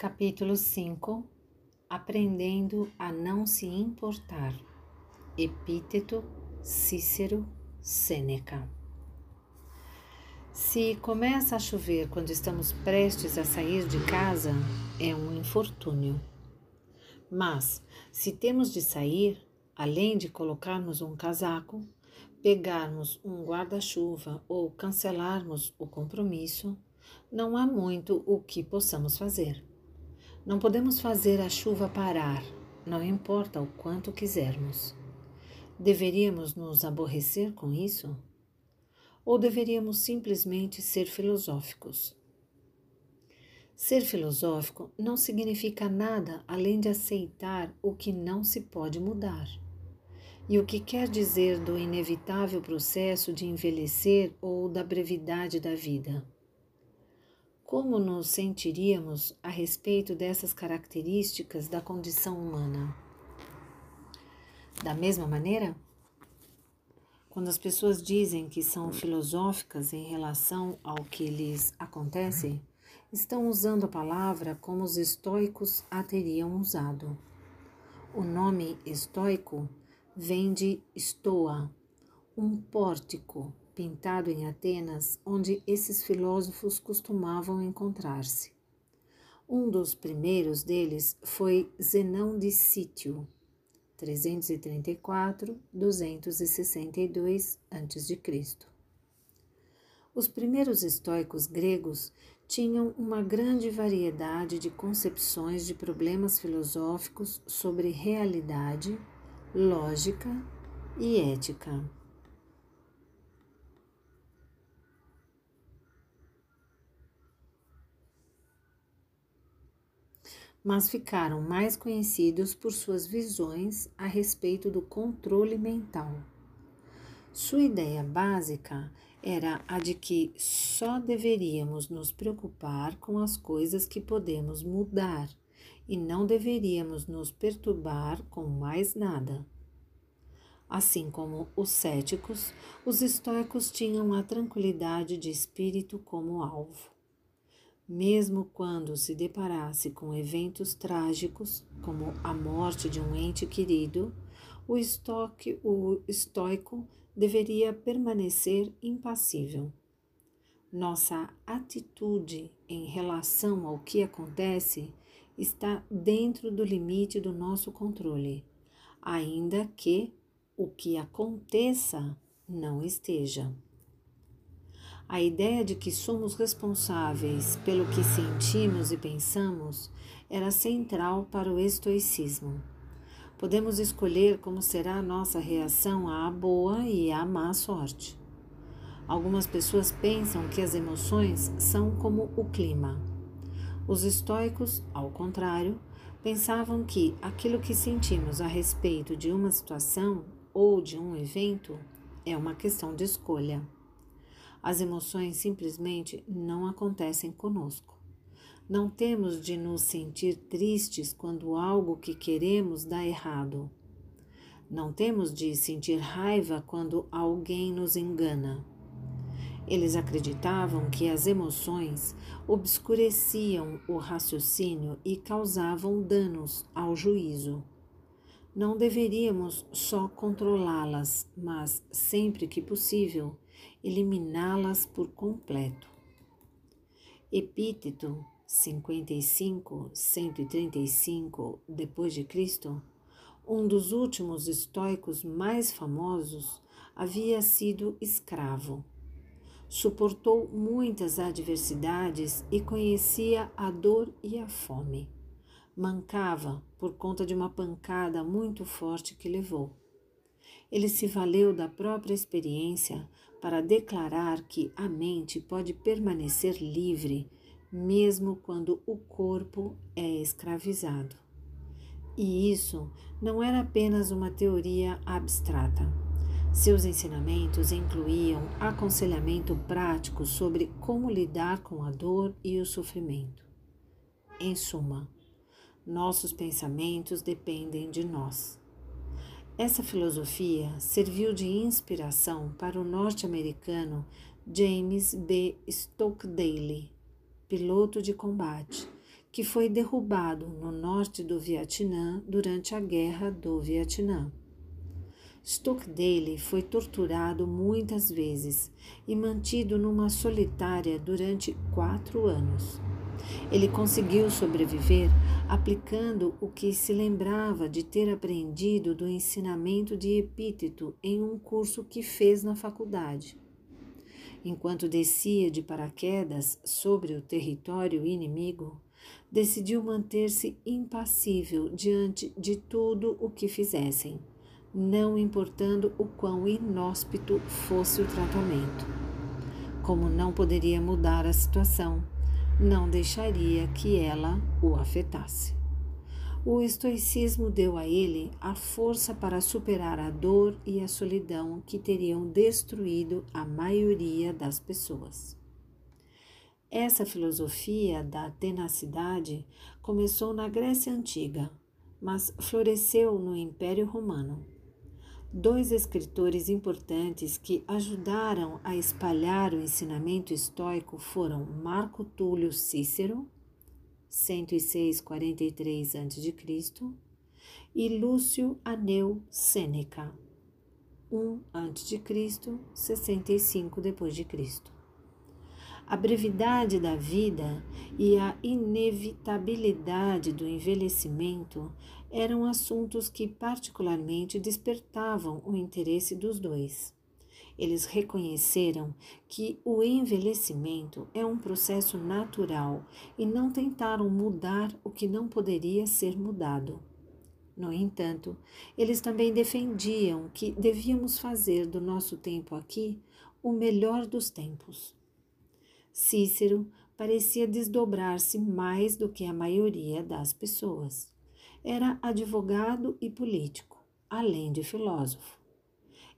Capítulo 5 Aprendendo a não se importar. Epíteto Cícero Sêneca. Se começa a chover quando estamos prestes a sair de casa, é um infortúnio. Mas, se temos de sair, além de colocarmos um casaco, pegarmos um guarda-chuva ou cancelarmos o compromisso, não há muito o que possamos fazer. Não podemos fazer a chuva parar, não importa o quanto quisermos. Deveríamos nos aborrecer com isso? Ou deveríamos simplesmente ser filosóficos? Ser filosófico não significa nada além de aceitar o que não se pode mudar. E o que quer dizer do inevitável processo de envelhecer ou da brevidade da vida? Como nos sentiríamos a respeito dessas características da condição humana? Da mesma maneira, quando as pessoas dizem que são filosóficas em relação ao que lhes acontece, estão usando a palavra como os estoicos a teriam usado. O nome estoico vem de stoa, um pórtico pintado em Atenas, onde esses filósofos costumavam encontrar-se. Um dos primeiros deles foi Zenão de Sítio, 334-262 a.C. Os primeiros estoicos gregos tinham uma grande variedade de concepções de problemas filosóficos sobre realidade, lógica e ética. Mas ficaram mais conhecidos por suas visões a respeito do controle mental. Sua ideia básica era a de que só deveríamos nos preocupar com as coisas que podemos mudar e não deveríamos nos perturbar com mais nada. Assim como os céticos, os estoicos tinham a tranquilidade de espírito como alvo mesmo quando se deparasse com eventos trágicos, como a morte de um ente querido, o, estoque, o estoico deveria permanecer impassível. Nossa atitude em relação ao que acontece está dentro do limite do nosso controle, ainda que o que aconteça não esteja. A ideia de que somos responsáveis pelo que sentimos e pensamos era central para o estoicismo. Podemos escolher como será a nossa reação à boa e à má sorte. Algumas pessoas pensam que as emoções são como o clima. Os estoicos, ao contrário, pensavam que aquilo que sentimos a respeito de uma situação ou de um evento é uma questão de escolha. As emoções simplesmente não acontecem conosco. Não temos de nos sentir tristes quando algo que queremos dá errado. Não temos de sentir raiva quando alguém nos engana. Eles acreditavam que as emoções obscureciam o raciocínio e causavam danos ao juízo. Não deveríamos só controlá-las, mas, sempre que possível, eliminá-las por completo. Epíteto 55, 135 depois de Cristo, um dos últimos estoicos mais famosos, havia sido escravo. Suportou muitas adversidades e conhecia a dor e a fome. Mancava por conta de uma pancada muito forte que levou. Ele se valeu da própria experiência para declarar que a mente pode permanecer livre mesmo quando o corpo é escravizado. E isso não era apenas uma teoria abstrata. Seus ensinamentos incluíam aconselhamento prático sobre como lidar com a dor e o sofrimento. Em suma, nossos pensamentos dependem de nós. Essa filosofia serviu de inspiração para o norte-americano James B. Stockdale, piloto de combate, que foi derrubado no norte do Vietnã durante a Guerra do Vietnã. Stockdale foi torturado muitas vezes e mantido numa solitária durante quatro anos. Ele conseguiu sobreviver aplicando o que se lembrava de ter aprendido do ensinamento de Epíteto em um curso que fez na faculdade. Enquanto descia de paraquedas sobre o território inimigo, decidiu manter-se impassível diante de tudo o que fizessem, não importando o quão inóspito fosse o tratamento. Como não poderia mudar a situação, não deixaria que ela o afetasse. O estoicismo deu a ele a força para superar a dor e a solidão que teriam destruído a maioria das pessoas. Essa filosofia da tenacidade começou na Grécia Antiga, mas floresceu no Império Romano. Dois escritores importantes que ajudaram a espalhar o ensinamento estoico foram Marco Túlio Cícero, 106-43 a.C., e Lúcio Aneu Sêneca, 1 a.C., 65 d.C. A brevidade da vida e a inevitabilidade do envelhecimento eram assuntos que particularmente despertavam o interesse dos dois. Eles reconheceram que o envelhecimento é um processo natural e não tentaram mudar o que não poderia ser mudado. No entanto, eles também defendiam que devíamos fazer do nosso tempo aqui o melhor dos tempos. Cícero parecia desdobrar-se mais do que a maioria das pessoas. Era advogado e político, além de filósofo.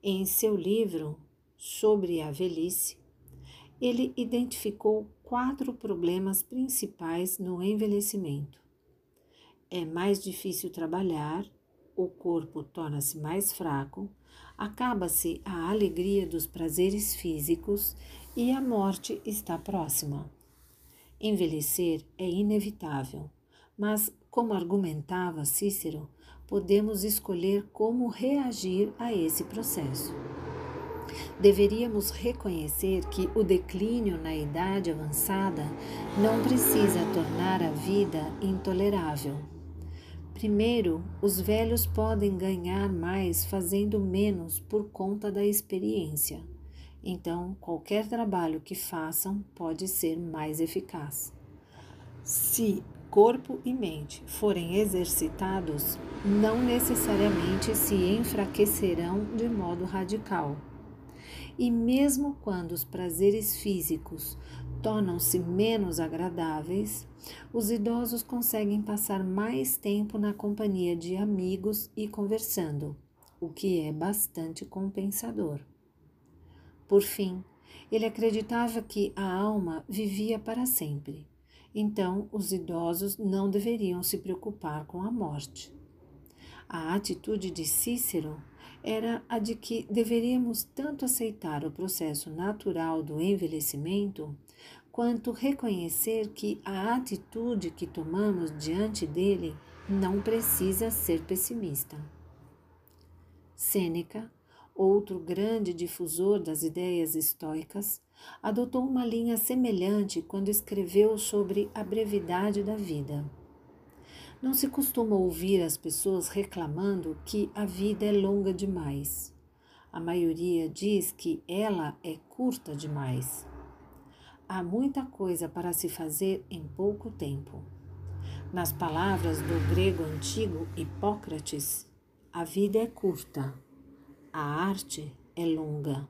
Em seu livro sobre a velhice, ele identificou quatro problemas principais no envelhecimento. É mais difícil trabalhar, o corpo torna-se mais fraco, acaba-se a alegria dos prazeres físicos e a morte está próxima. Envelhecer é inevitável, mas, como argumentava Cícero, podemos escolher como reagir a esse processo. Deveríamos reconhecer que o declínio na idade avançada não precisa tornar a vida intolerável. Primeiro, os velhos podem ganhar mais fazendo menos por conta da experiência. Então, qualquer trabalho que façam pode ser mais eficaz. Se corpo e mente forem exercitados, não necessariamente se enfraquecerão de modo radical. E mesmo quando os prazeres físicos tornam-se menos agradáveis, os idosos conseguem passar mais tempo na companhia de amigos e conversando, o que é bastante compensador. Por fim, ele acreditava que a alma vivia para sempre. Então, os idosos não deveriam se preocupar com a morte. A atitude de Cícero era a de que deveríamos tanto aceitar o processo natural do envelhecimento, quanto reconhecer que a atitude que tomamos diante dele não precisa ser pessimista. Sêneca outro grande difusor das ideias estoicas, adotou uma linha semelhante quando escreveu sobre a brevidade da vida. Não se costuma ouvir as pessoas reclamando que a vida é longa demais. A maioria diz que ela é curta demais. Há muita coisa para se fazer em pouco tempo. Nas palavras do grego antigo Hipócrates, a vida é curta, a arte é longa.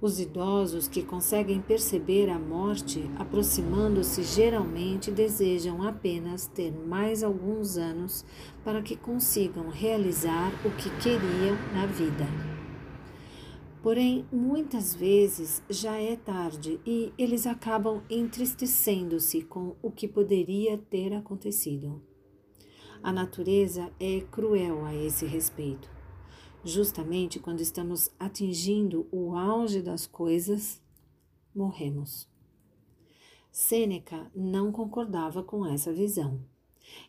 Os idosos que conseguem perceber a morte aproximando-se geralmente desejam apenas ter mais alguns anos para que consigam realizar o que queriam na vida. Porém, muitas vezes já é tarde e eles acabam entristecendo-se com o que poderia ter acontecido. A natureza é cruel a esse respeito justamente quando estamos atingindo o auge das coisas, morremos. Sêneca não concordava com essa visão.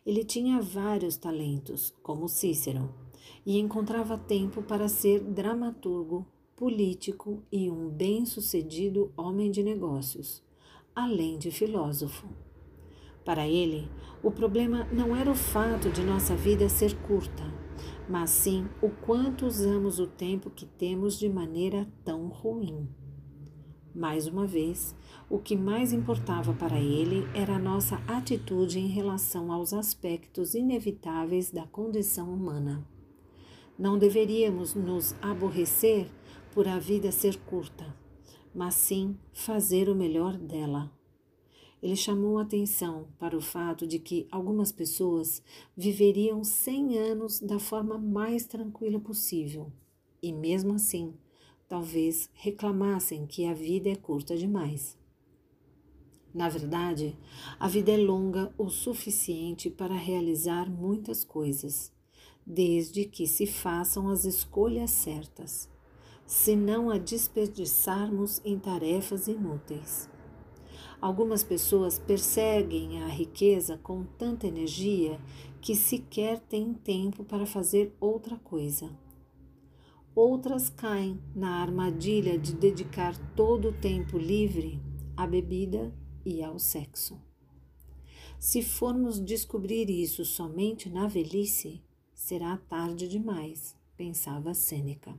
Ele tinha vários talentos, como Cícero, e encontrava tempo para ser dramaturgo, político e um bem-sucedido homem de negócios, além de filósofo. Para ele, o problema não era o fato de nossa vida ser curta, mas sim o quanto usamos o tempo que temos de maneira tão ruim. Mais uma vez, o que mais importava para ele era a nossa atitude em relação aos aspectos inevitáveis da condição humana. Não deveríamos nos aborrecer por a vida ser curta, mas sim fazer o melhor dela. Ele chamou atenção para o fato de que algumas pessoas viveriam 100 anos da forma mais tranquila possível e, mesmo assim, talvez reclamassem que a vida é curta demais. Na verdade, a vida é longa o suficiente para realizar muitas coisas, desde que se façam as escolhas certas, se não a desperdiçarmos em tarefas inúteis. Algumas pessoas perseguem a riqueza com tanta energia que sequer têm tempo para fazer outra coisa. Outras caem na armadilha de dedicar todo o tempo livre à bebida e ao sexo. Se formos descobrir isso somente na velhice, será tarde demais, pensava Sêneca.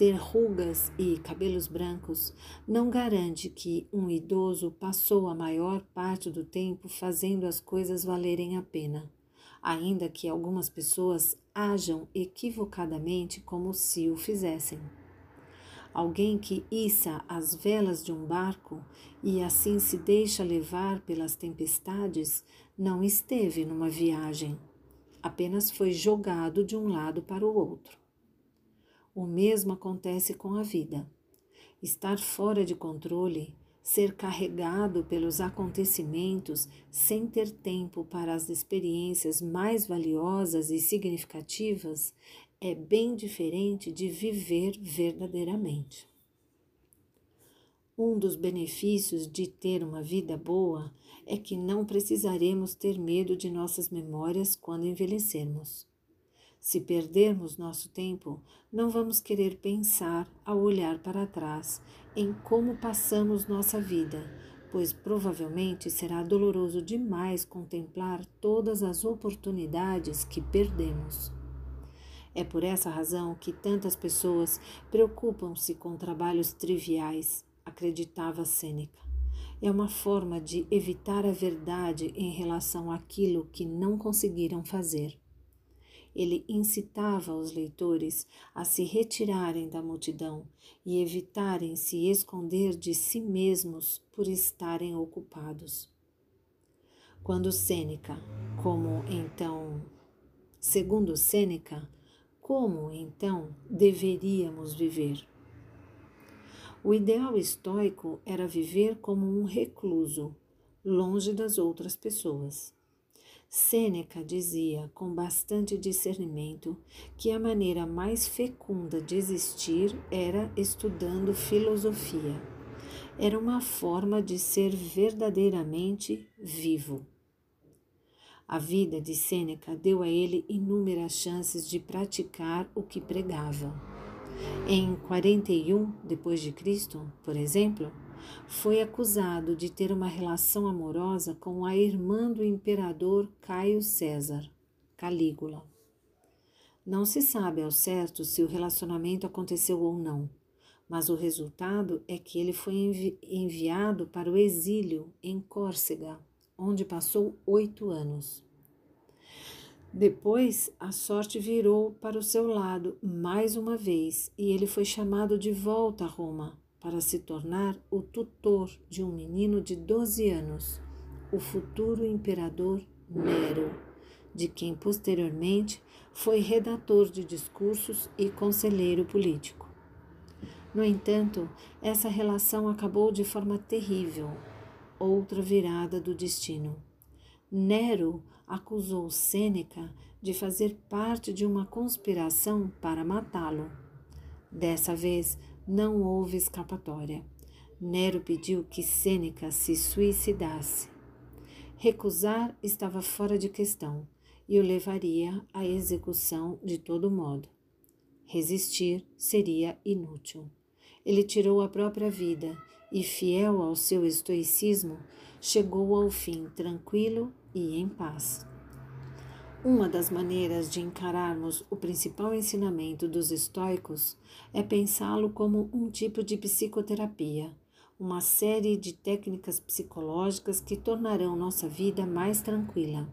Ter rugas e cabelos brancos não garante que um idoso passou a maior parte do tempo fazendo as coisas valerem a pena, ainda que algumas pessoas ajam equivocadamente como se o fizessem. Alguém que issa as velas de um barco e assim se deixa levar pelas tempestades não esteve numa viagem, apenas foi jogado de um lado para o outro. O mesmo acontece com a vida. Estar fora de controle, ser carregado pelos acontecimentos sem ter tempo para as experiências mais valiosas e significativas é bem diferente de viver verdadeiramente. Um dos benefícios de ter uma vida boa é que não precisaremos ter medo de nossas memórias quando envelhecermos. Se perdermos nosso tempo, não vamos querer pensar ao olhar para trás em como passamos nossa vida, pois provavelmente será doloroso demais contemplar todas as oportunidades que perdemos. É por essa razão que tantas pessoas preocupam-se com trabalhos triviais, acreditava Sêneca. É uma forma de evitar a verdade em relação àquilo que não conseguiram fazer ele incitava os leitores a se retirarem da multidão e evitarem se esconder de si mesmos por estarem ocupados. Quando Sêneca, como então, segundo Sêneca, como então deveríamos viver? O ideal estoico era viver como um recluso, longe das outras pessoas. Sêneca dizia com bastante discernimento que a maneira mais fecunda de existir era estudando filosofia. Era uma forma de ser verdadeiramente vivo. A vida de Sêneca deu a ele inúmeras chances de praticar o que pregava. Em 41 depois de Cristo, por exemplo, foi acusado de ter uma relação amorosa com a irmã do imperador Caio César, Calígula. Não se sabe ao certo se o relacionamento aconteceu ou não, mas o resultado é que ele foi envi enviado para o exílio em Córcega, onde passou oito anos. Depois, a sorte virou para o seu lado mais uma vez e ele foi chamado de volta a Roma para se tornar o tutor de um menino de 12 anos, o futuro imperador Nero, de quem posteriormente foi redator de discursos e conselheiro político. No entanto, essa relação acabou de forma terrível, outra virada do destino. Nero acusou Sêneca de fazer parte de uma conspiração para matá-lo. Dessa vez, não houve escapatória. Nero pediu que Sêneca se suicidasse. Recusar estava fora de questão e o levaria à execução de todo modo. Resistir seria inútil. Ele tirou a própria vida e, fiel ao seu estoicismo, chegou ao fim tranquilo e em paz. Uma das maneiras de encararmos o principal ensinamento dos estoicos é pensá-lo como um tipo de psicoterapia, uma série de técnicas psicológicas que tornarão nossa vida mais tranquila.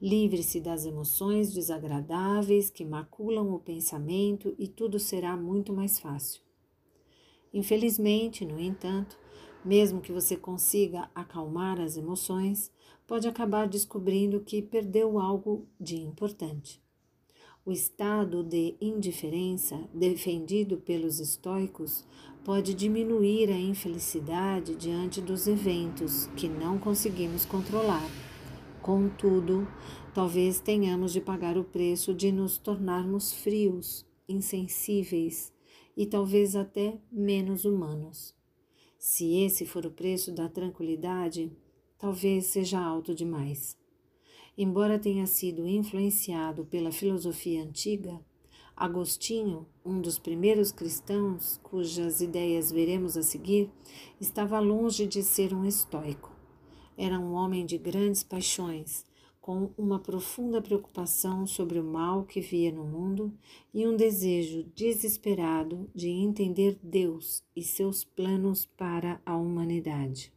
Livre-se das emoções desagradáveis que maculam o pensamento e tudo será muito mais fácil. Infelizmente, no entanto, mesmo que você consiga acalmar as emoções, pode acabar descobrindo que perdeu algo de importante. O estado de indiferença defendido pelos estoicos pode diminuir a infelicidade diante dos eventos que não conseguimos controlar. Contudo, talvez tenhamos de pagar o preço de nos tornarmos frios, insensíveis e talvez até menos humanos. Se esse for o preço da tranquilidade, talvez seja alto demais. Embora tenha sido influenciado pela filosofia antiga, Agostinho, um dos primeiros cristãos cujas ideias veremos a seguir, estava longe de ser um estoico. Era um homem de grandes paixões, com uma profunda preocupação sobre o mal que via no mundo e um desejo desesperado de entender Deus e seus planos para a humanidade.